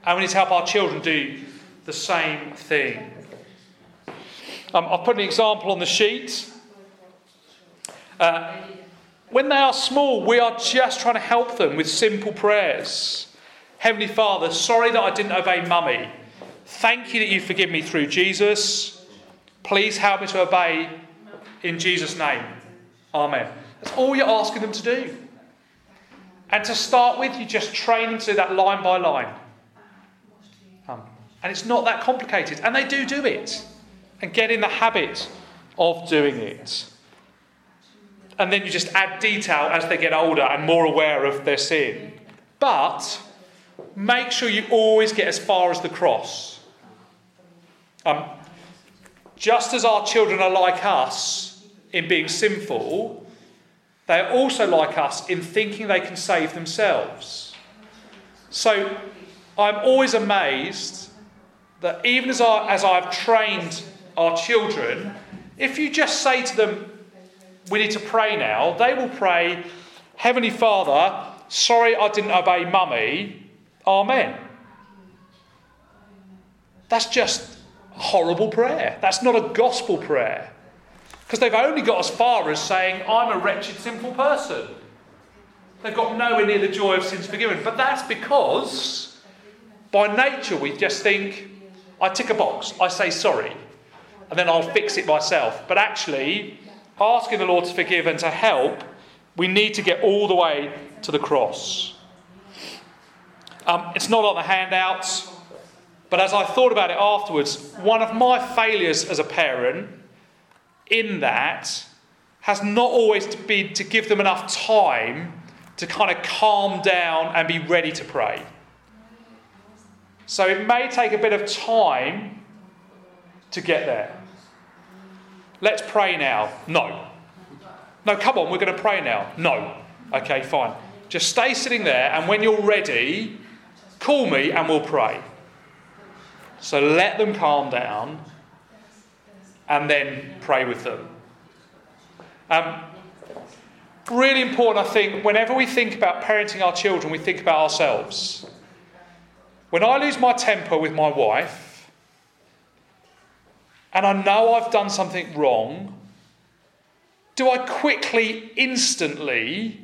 And we need to help our children do the same thing. Um, I've put an example on the sheet. Uh, when they are small, we are just trying to help them with simple prayers. Heavenly Father, sorry that I didn't obey mummy. Thank you that you forgive me through Jesus. Please help me to obey in Jesus' name. Amen. That's all you're asking them to do. And to start with, you just train them to do that line by line. Um, and it's not that complicated. And they do do it and get in the habit of doing it. And then you just add detail as they get older and more aware of their sin. But make sure you always get as far as the cross. Um, just as our children are like us, in being sinful, they are also like us in thinking they can save themselves. So I'm always amazed that even as, I, as I've trained our children, if you just say to them, we need to pray now, they will pray, Heavenly Father, sorry I didn't obey mummy, Amen. That's just horrible prayer. That's not a gospel prayer. Because they've only got as far as saying, I'm a wretched, sinful person. They've got nowhere near the joy of sins forgiven. But that's because, by nature, we just think, I tick a box, I say sorry, and then I'll fix it myself. But actually, asking the Lord to forgive and to help, we need to get all the way to the cross. Um, it's not on the handouts, but as I thought about it afterwards, one of my failures as a parent in that has not always been to give them enough time to kind of calm down and be ready to pray. So it may take a bit of time to get there. Let's pray now. No. No, come on, we're going to pray now. No. Okay, fine. Just stay sitting there, and when you're ready, call me and we'll pray. So let them calm down and then pray with them. Um, really important, I think, whenever we think about parenting our children, we think about ourselves. When I lose my temper with my wife, and I know I've done something wrong, do I quickly, instantly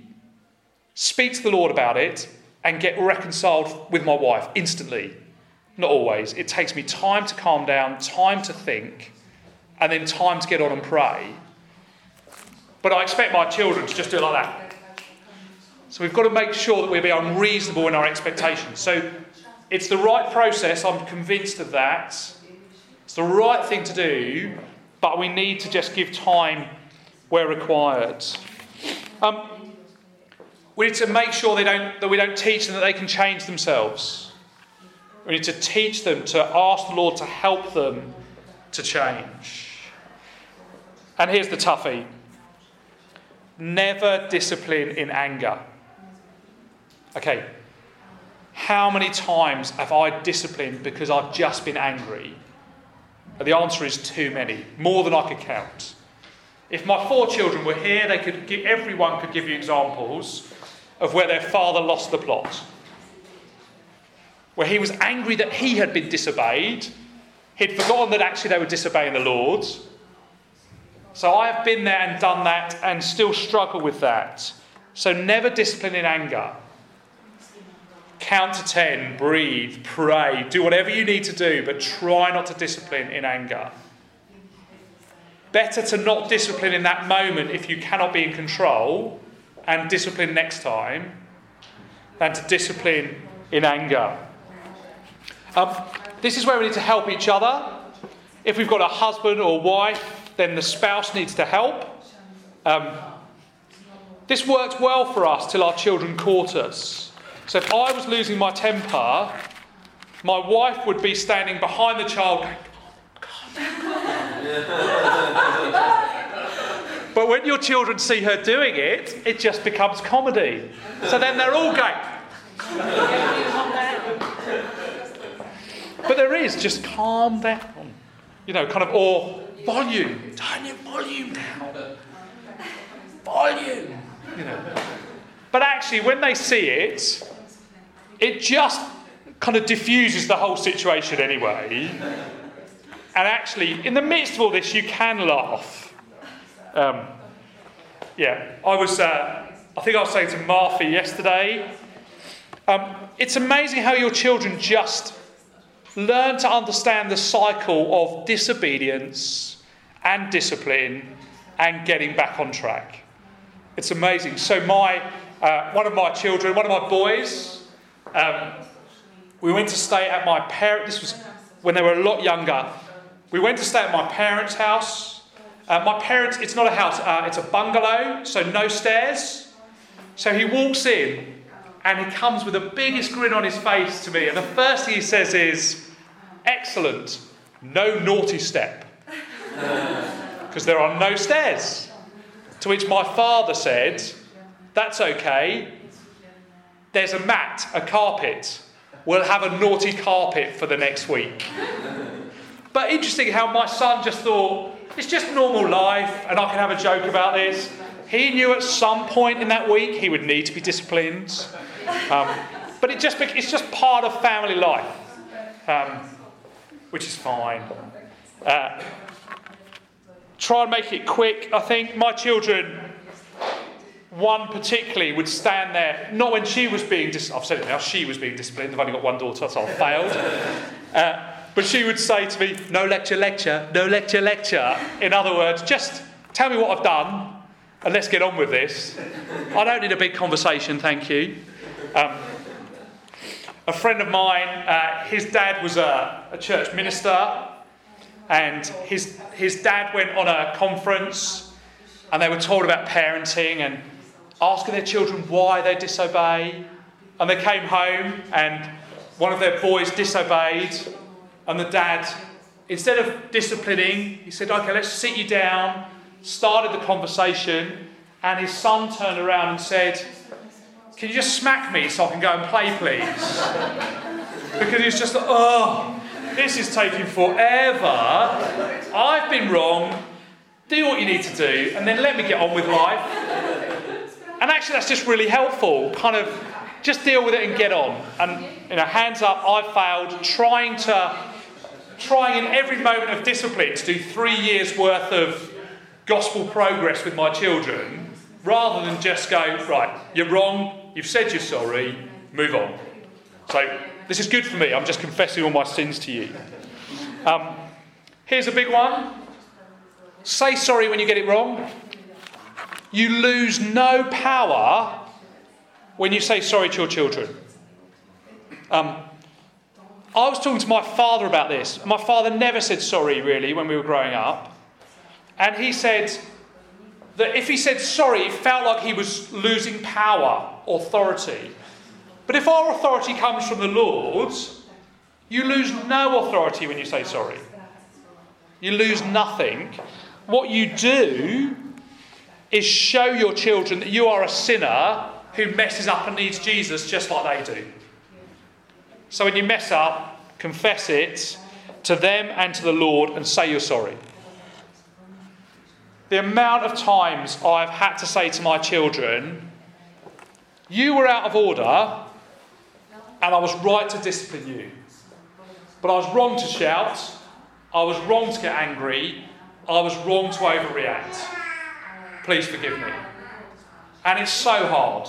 speak to the Lord about it and get reconciled with my wife instantly? Not always. It takes me time to calm down, time to think, and then time to get on and pray. But I expect my children to just do it like that. So we've got to make sure that we're being unreasonable in our expectations. So it's the right process, I'm convinced of that. It's the right thing to do, but we need to just give time where required. Um, we need to make sure they don't, that we don't teach them that they can change themselves. We need to teach them to ask the Lord to help them to change. And here's the toughie never discipline in anger. Okay, how many times have I disciplined because I've just been angry? And the answer is too many, more than I could count. If my four children were here, they could give, everyone could give you examples of where their father lost the plot. Where he was angry that he had been disobeyed, he'd forgotten that actually they were disobeying the Lord. So I have been there and done that and still struggle with that. So never discipline in anger. Count to 10, breathe, pray, do whatever you need to do, but try not to discipline in anger. Better to not discipline in that moment if you cannot be in control and discipline next time than to discipline in anger. Um, this is where we need to help each other. If we've got a husband or wife, then the spouse needs to help. Um, this worked well for us till our children caught us. So if I was losing my temper, my wife would be standing behind the child going, but when your children see her doing it, it just becomes comedy. So then they're all going. but there is just calm down, you know, kind of, or volume. Turn your volume down. Volume. You know. But actually, when they see it, it just kind of diffuses the whole situation anyway. And actually, in the midst of all this, you can laugh. Um, yeah, I was, uh, I think I was saying to Martha yesterday, um, it's amazing how your children just learn to understand the cycle of disobedience and discipline and getting back on track. It's amazing. So, my, uh, one of my children, one of my boys, um, we went to stay at my parent. This was when they were a lot younger. We went to stay at my parents' house. Uh, my parents, it's not a house, uh, it's a bungalow, so no stairs. So he walks in and he comes with the biggest grin on his face to me. And the first thing he says is, Excellent, no naughty step. Because there are no stairs. To which my father said, That's okay. There's a mat, a carpet. We'll have a naughty carpet for the next week. But interesting how my son just thought, it's just normal life and I can have a joke about this. He knew at some point in that week he would need to be disciplined. Um, but it just, it's just part of family life, um, which is fine. Uh, try and make it quick. I think my children, one particularly, would stand there, not when she was being, dis- I've said it now, she was being disciplined. I've only got one daughter, so I've failed. Uh, but she would say to me, No lecture, lecture, no lecture, lecture. In other words, just tell me what I've done and let's get on with this. I don't need a big conversation, thank you. Um, a friend of mine, uh, his dad was a, a church minister, and his, his dad went on a conference and they were told about parenting and asking their children why they disobey. And they came home and one of their boys disobeyed and the dad, instead of disciplining, he said, Okay, let's sit you down, started the conversation, and his son turned around and said, Can you just smack me so I can go and play, please? Because it's just, oh, this is taking forever. I've been wrong. Do what you need to do, and then let me get on with life. And actually, that's just really helpful. Kind of just deal with it and get on. And, you know, hands up, I've failed trying to, trying in every moment of discipline to do three years worth of gospel progress with my children rather than just go, right, you're wrong, you've said you're sorry, move on. So this is good for me. I'm just confessing all my sins to you. Um, here's a big one say sorry when you get it wrong. You lose no power when you say sorry to your children. Um, I was talking to my father about this. My father never said sorry, really, when we were growing up. And he said that if he said sorry, it felt like he was losing power, authority. But if our authority comes from the Lord, you lose no authority when you say sorry. You lose nothing. What you do is show your children that you are a sinner who messes up and needs Jesus just like they do. So when you mess up, confess it to them and to the Lord and say you're sorry the amount of times I've had to say to my children, You were out of order, and I was right to discipline you. But I was wrong to shout, I was wrong to get angry, I was wrong to overreact. Please forgive me. And it's so hard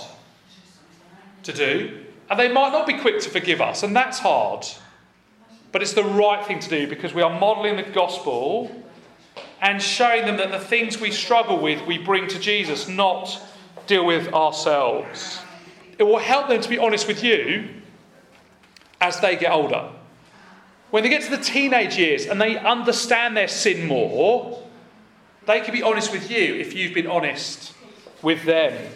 to do. And they might not be quick to forgive us, and that's hard. But it's the right thing to do because we are modelling the gospel and showing them that the things we struggle with we bring to Jesus, not deal with ourselves. It will help them to be honest with you as they get older. When they get to the teenage years and they understand their sin more, they can be honest with you if you've been honest with them.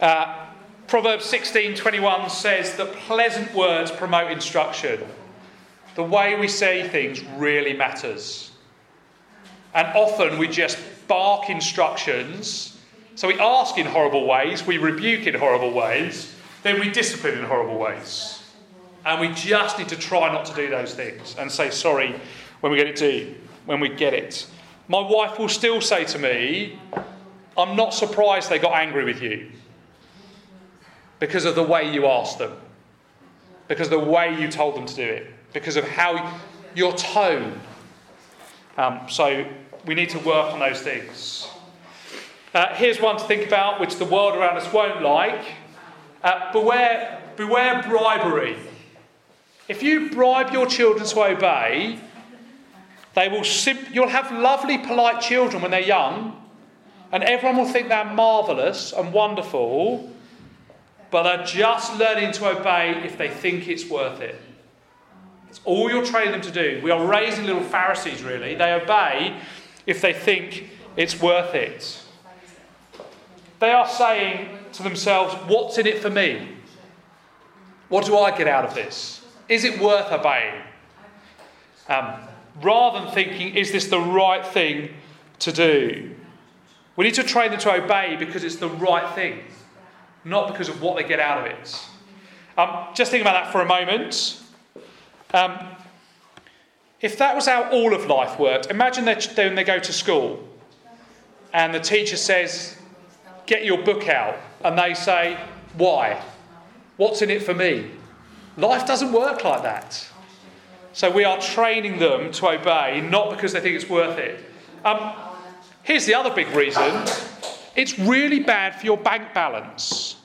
Uh, Proverbs 16:21 says that pleasant words promote instruction. The way we say things really matters. And often we just bark instructions. So we ask in horrible ways, we rebuke in horrible ways, then we discipline in horrible ways. And we just need to try not to do those things and say sorry when we get it to when we get it. My wife will still say to me, I'm not surprised they got angry with you because of the way you asked them, because of the way you told them to do it, because of how your tone. Um, so we need to work on those things. Uh, here's one to think about, which the world around us won't like. Uh, beware, beware bribery. If you bribe your children to obey, they will simp- you'll have lovely, polite children when they're young, and everyone will think they're marvellous and wonderful, but they're just learning to obey if they think it's worth it. It's all you're training them to do. We are raising little Pharisees, really. They obey if they think it's worth it. They are saying to themselves, What's in it for me? What do I get out of this? Is it worth obeying? Um, rather than thinking, Is this the right thing to do? We need to train them to obey because it's the right thing, not because of what they get out of it. Um, just think about that for a moment. Um, if that was how all of life worked, imagine that when they go to school and the teacher says, Get your book out. And they say, Why? What's in it for me? Life doesn't work like that. So we are training them to obey, not because they think it's worth it. Um, here's the other big reason it's really bad for your bank balance.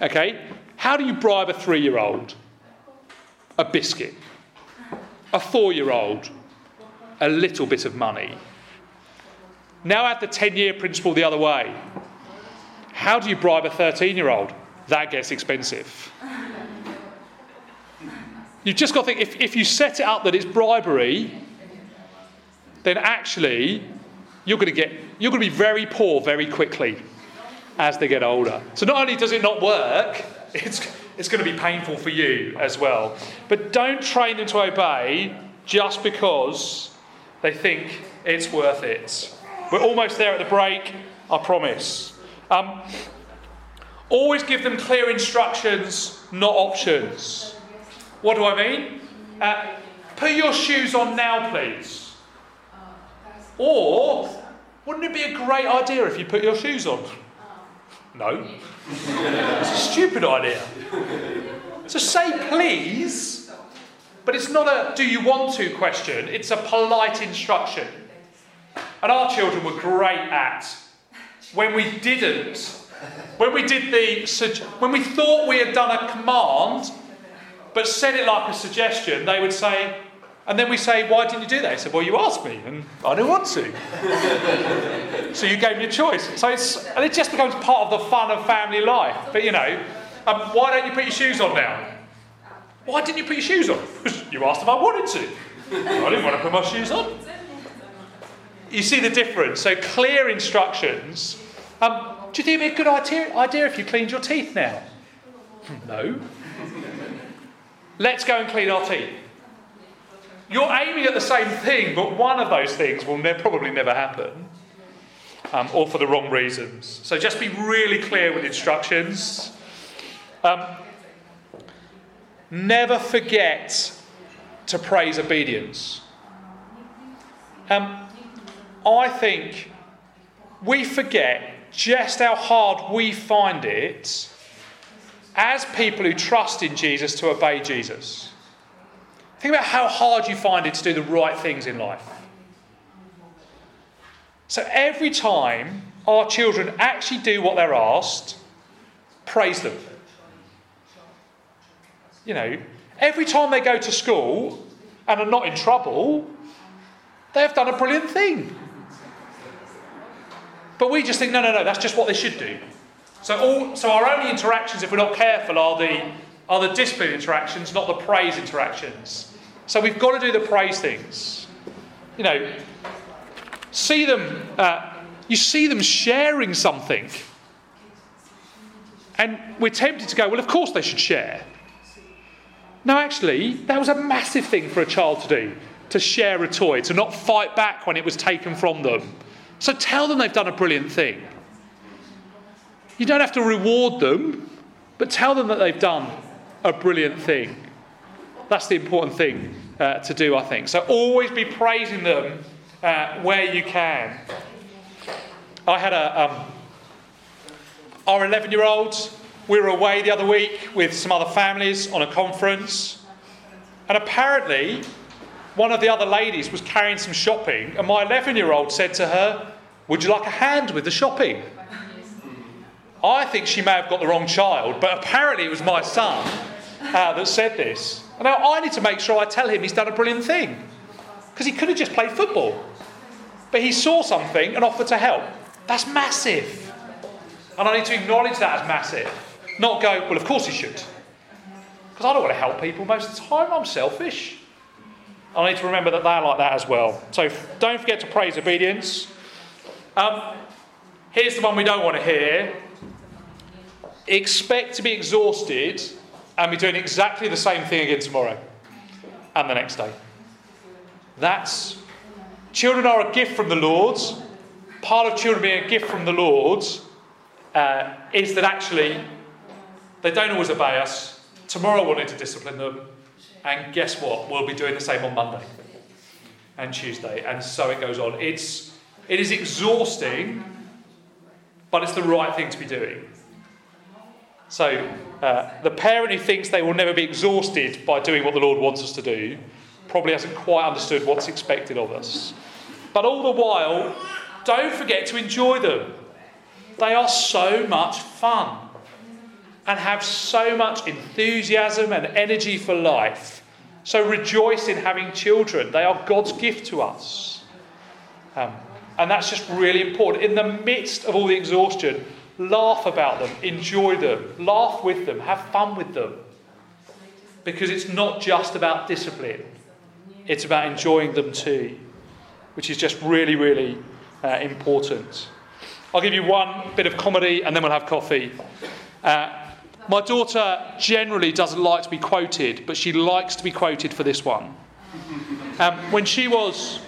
Okay? How do you bribe a three year old? A biscuit a four year old a little bit of money. Now add the 10 year principle the other way. How do you bribe a 13 year old? That gets expensive. You've just got to think if, if you set it up that it's bribery, then actually you're going to get you're going to be very poor very quickly as they get older. So not only does it not work, it's it's going to be painful for you as well. But don't train them to obey just because they think it's worth it. We're almost there at the break, I promise. Um, Always give them clear instructions, not options. What do I mean? Uh, put your shoes on now, please. Or, wouldn't it be a great idea if you put your shoes on? No. It's a stupid idea. So say please, but it's not a do you want to question, it's a polite instruction. And our children were great at when we didn't, when we did the, when we thought we had done a command, but said it like a suggestion, they would say, and then we say, why didn't you do that? He said, well, you asked me, and I didn't want to. so you gave me a choice. So it's, and it just becomes part of the fun of family life. But you know, um, why don't you put your shoes on now? Why didn't you put your shoes on? you asked if I wanted to. I didn't want to put my shoes on. You see the difference? So clear instructions. Um, do you think it'd be a good idea, idea if you cleaned your teeth now? no. Let's go and clean our teeth. You're aiming at the same thing, but one of those things will ne- probably never happen, um, or for the wrong reasons. So just be really clear with instructions. Um, never forget to praise obedience. Um, I think we forget just how hard we find it as people who trust in Jesus to obey Jesus. Think about how hard you find it to do the right things in life. So every time our children actually do what they're asked, praise them. You know, every time they go to school and are not in trouble, they have done a brilliant thing. But we just think, no, no, no, that's just what they should do. So, all, so our only interactions, if we're not careful, are the, are the discipline interactions, not the praise interactions. So we've got to do the praise things. You know, see them, uh, you see them sharing something. And we're tempted to go, well, of course they should share. No, actually, that was a massive thing for a child to do to share a toy, to not fight back when it was taken from them. So tell them they've done a brilliant thing. You don't have to reward them, but tell them that they've done a brilliant thing. That's the important thing uh, to do, I think. So always be praising them uh, where you can. I had a um, our 11 year old. We were away the other week with some other families on a conference, and apparently, one of the other ladies was carrying some shopping, and my 11 year old said to her, Would you like a hand with the shopping? I think she may have got the wrong child, but apparently it was my son uh, that said this. And now I need to make sure I tell him he's done a brilliant thing. Because he could have just played football. But he saw something and offered to help. That's massive. And I need to acknowledge that as massive. Not go, well, of course he should. Because I don't want to help people most of the time. I'm selfish. I need to remember that they're like that as well. So don't forget to praise obedience. Um, here's the one we don't want to hear expect to be exhausted and be doing exactly the same thing again tomorrow and the next day. That's children are a gift from the Lord. Part of children being a gift from the Lord uh, is that actually they don't always obey us. Tomorrow we'll need to discipline them. And guess what? We'll be doing the same on Monday and Tuesday. And so it goes on. It's, it is exhausting, but it's the right thing to be doing. So, uh, the parent who thinks they will never be exhausted by doing what the Lord wants us to do probably hasn't quite understood what's expected of us. But all the while, don't forget to enjoy them. They are so much fun and have so much enthusiasm and energy for life. So rejoice in having children. They are God's gift to us. Um, and that's just really important. In the midst of all the exhaustion, Laugh about them, enjoy them, laugh with them, have fun with them. Because it's not just about discipline, it's about enjoying them too, which is just really, really uh, important. I'll give you one bit of comedy and then we'll have coffee. Uh, my daughter generally doesn't like to be quoted, but she likes to be quoted for this one. Um, when she was,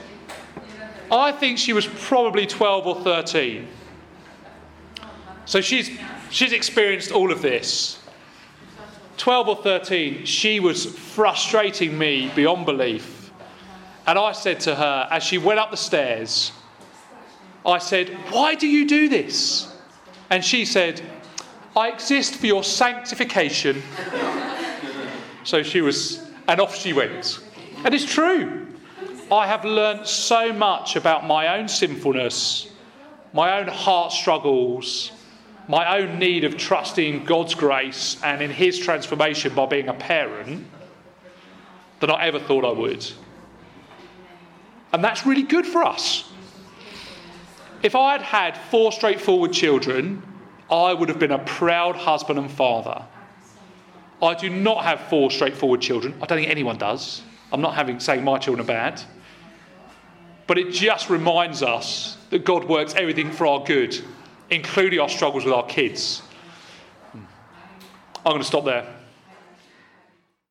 I think she was probably 12 or 13. So she's She's experienced all of this. 12 or 13, she was frustrating me beyond belief. And I said to her, as she went up the stairs, I said, Why do you do this? And she said, I exist for your sanctification. so she was, and off she went. And it's true. I have learnt so much about my own sinfulness, my own heart struggles, my own need of trusting God's grace and in His transformation by being a parent than I ever thought I would. And that's really good for us. If I had had four straightforward children, I would have been a proud husband and father. I do not have four straightforward children. I don't think anyone does. I'm not having saying my children are bad. But it just reminds us that God works everything for our good including our struggles with our kids. I'm going to stop there.